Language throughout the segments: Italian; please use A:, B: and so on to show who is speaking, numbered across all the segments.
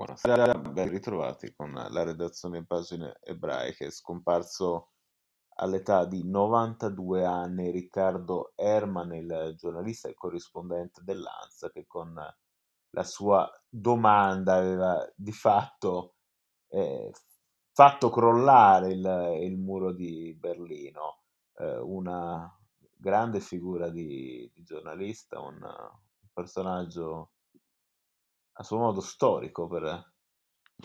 A: Buonasera, ben ritrovati con la redazione Pagine Ebraiche. Scomparso all'età di 92 anni Riccardo Herman, il giornalista e corrispondente dell'ANSA, che con la sua domanda aveva di fatto eh, fatto crollare il, il, muro di Berlino. Eh, una grande figura di, di giornalista, un personaggio a suo modo storico per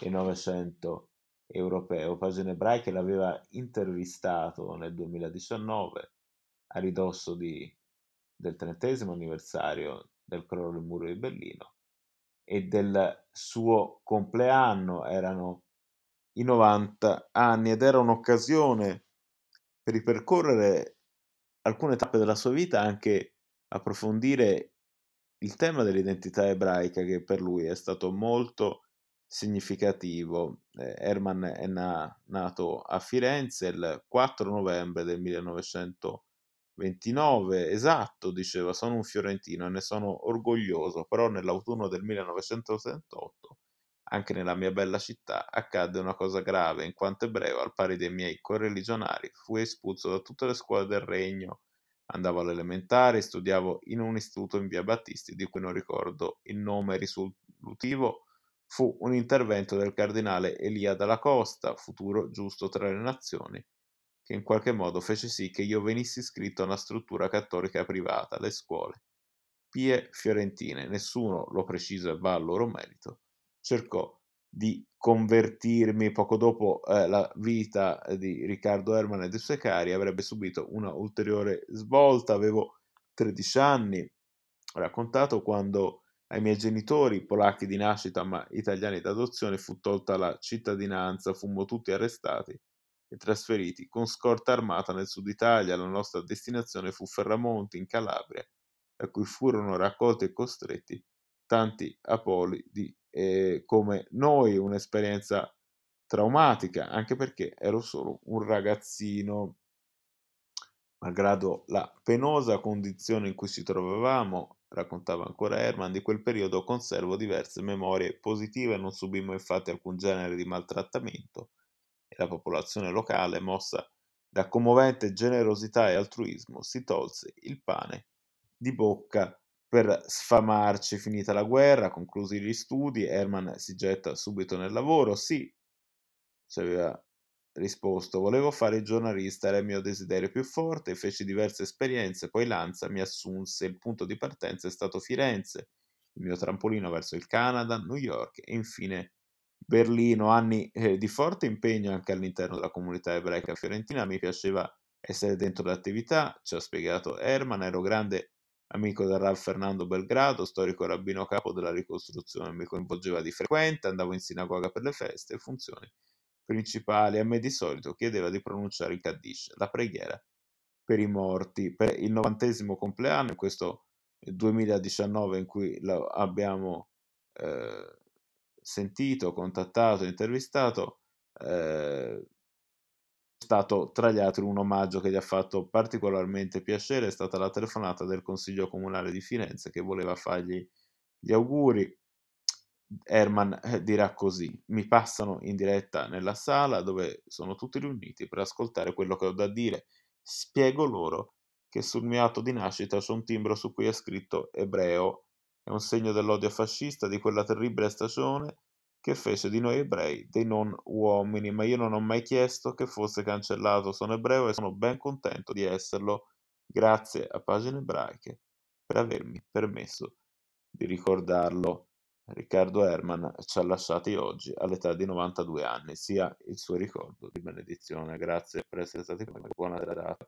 A: il Novecento europeo. Pagine ebraiche l'aveva intervistato nel 2019 a ridosso di, del trentesimo anniversario del crollo del muro di Berlino e del suo compleanno erano i 90 anni ed era un'occasione per ripercorrere alcune tappe della sua vita, anche approfondire il tema dell'identità ebraica che per lui è stato molto significativo. Eh, Herman è na- nato a Firenze il 4 novembre del 1929, esatto, diceva, sono un fiorentino e ne sono orgoglioso, però nell'autunno del 1968 anche nella mia bella città accadde una cosa grave, in quanto ebreo, al pari dei miei correligionari, fui espulso da tutte le scuole del regno Andavo all'elementare, studiavo in un istituto in via Battisti, di cui non ricordo il nome risolutivo. Fu un intervento del cardinale Elia dalla Costa, futuro giusto tra le nazioni, che in qualche modo fece sì che io venissi iscritto a una struttura cattolica privata, le scuole. Pie fiorentine, nessuno, lo preciso e va a loro merito, cercò di convertirmi poco dopo eh, la vita di Riccardo Herman e dei suoi cari avrebbe subito una ulteriore svolta. Avevo 13 anni ho raccontato quando ai miei genitori polacchi di nascita ma italiani d'adozione fu tolta la cittadinanza fummo tutti arrestati e trasferiti con scorta armata nel sud Italia. La nostra destinazione fu Ferramonti in Calabria da cui furono raccolti e costretti tanti apolidi eh, come noi, un'esperienza traumatica, anche perché ero solo un ragazzino. Malgrado la penosa condizione in cui ci trovavamo, raccontava ancora Herman, di quel periodo conservo diverse memorie positive, non subimmo infatti alcun genere di maltrattamento e la popolazione locale, mossa da commovente generosità e altruismo, si tolse il pane di bocca per sfamarci. Finita la guerra, conclusi gli studi, Herman si getta subito nel lavoro. Sì, ci aveva risposto, volevo fare il giornalista, era il mio desiderio più forte, feci diverse esperienze, poi Lanza mi assunse, il punto di partenza è stato Firenze, il mio trampolino verso il Canada, New York e infine Berlino, anni eh, di forte impegno anche all'interno della comunità ebraica fiorentina, mi piaceva essere dentro l'attività, ci ha spiegato Herman, ero grande amico del Rav Fernando Belgrado, storico rabbino capo della ricostruzione, mi coinvolgeva di frequente, andavo in sinagoga per le feste e funzioni principali. A me di solito chiedeva di pronunciare il Kaddish, la preghiera per i morti, per il novantesimo compleanno, in questo 2019 in cui lo abbiamo eh, sentito, contattato, intervistato. Eh, stato tra gli altri un omaggio che gli ha fatto particolarmente piacere è stata la telefonata del Consiglio Comunale di Firenze che voleva fargli gli auguri. Herman eh, dirà così: Mi passano in diretta nella sala dove sono tutti riuniti per ascoltare quello che ho da dire. Spiego loro che sul mio atto di nascita c'è un timbro su cui è scritto ebreo, è un segno dell'odio fascista di quella terribile stagione che fece di noi ebrei dei non uomini, ma io non ho mai chiesto che fosse cancellato. Sono ebreo e sono ben contento di esserlo, grazie a pagine ebraiche per avermi permesso di ricordarlo. Riccardo Herman ci ha lasciati oggi all'età di 92 anni, sia il suo ricordo di benedizione. Grazie per essere stati con me. Buona serata.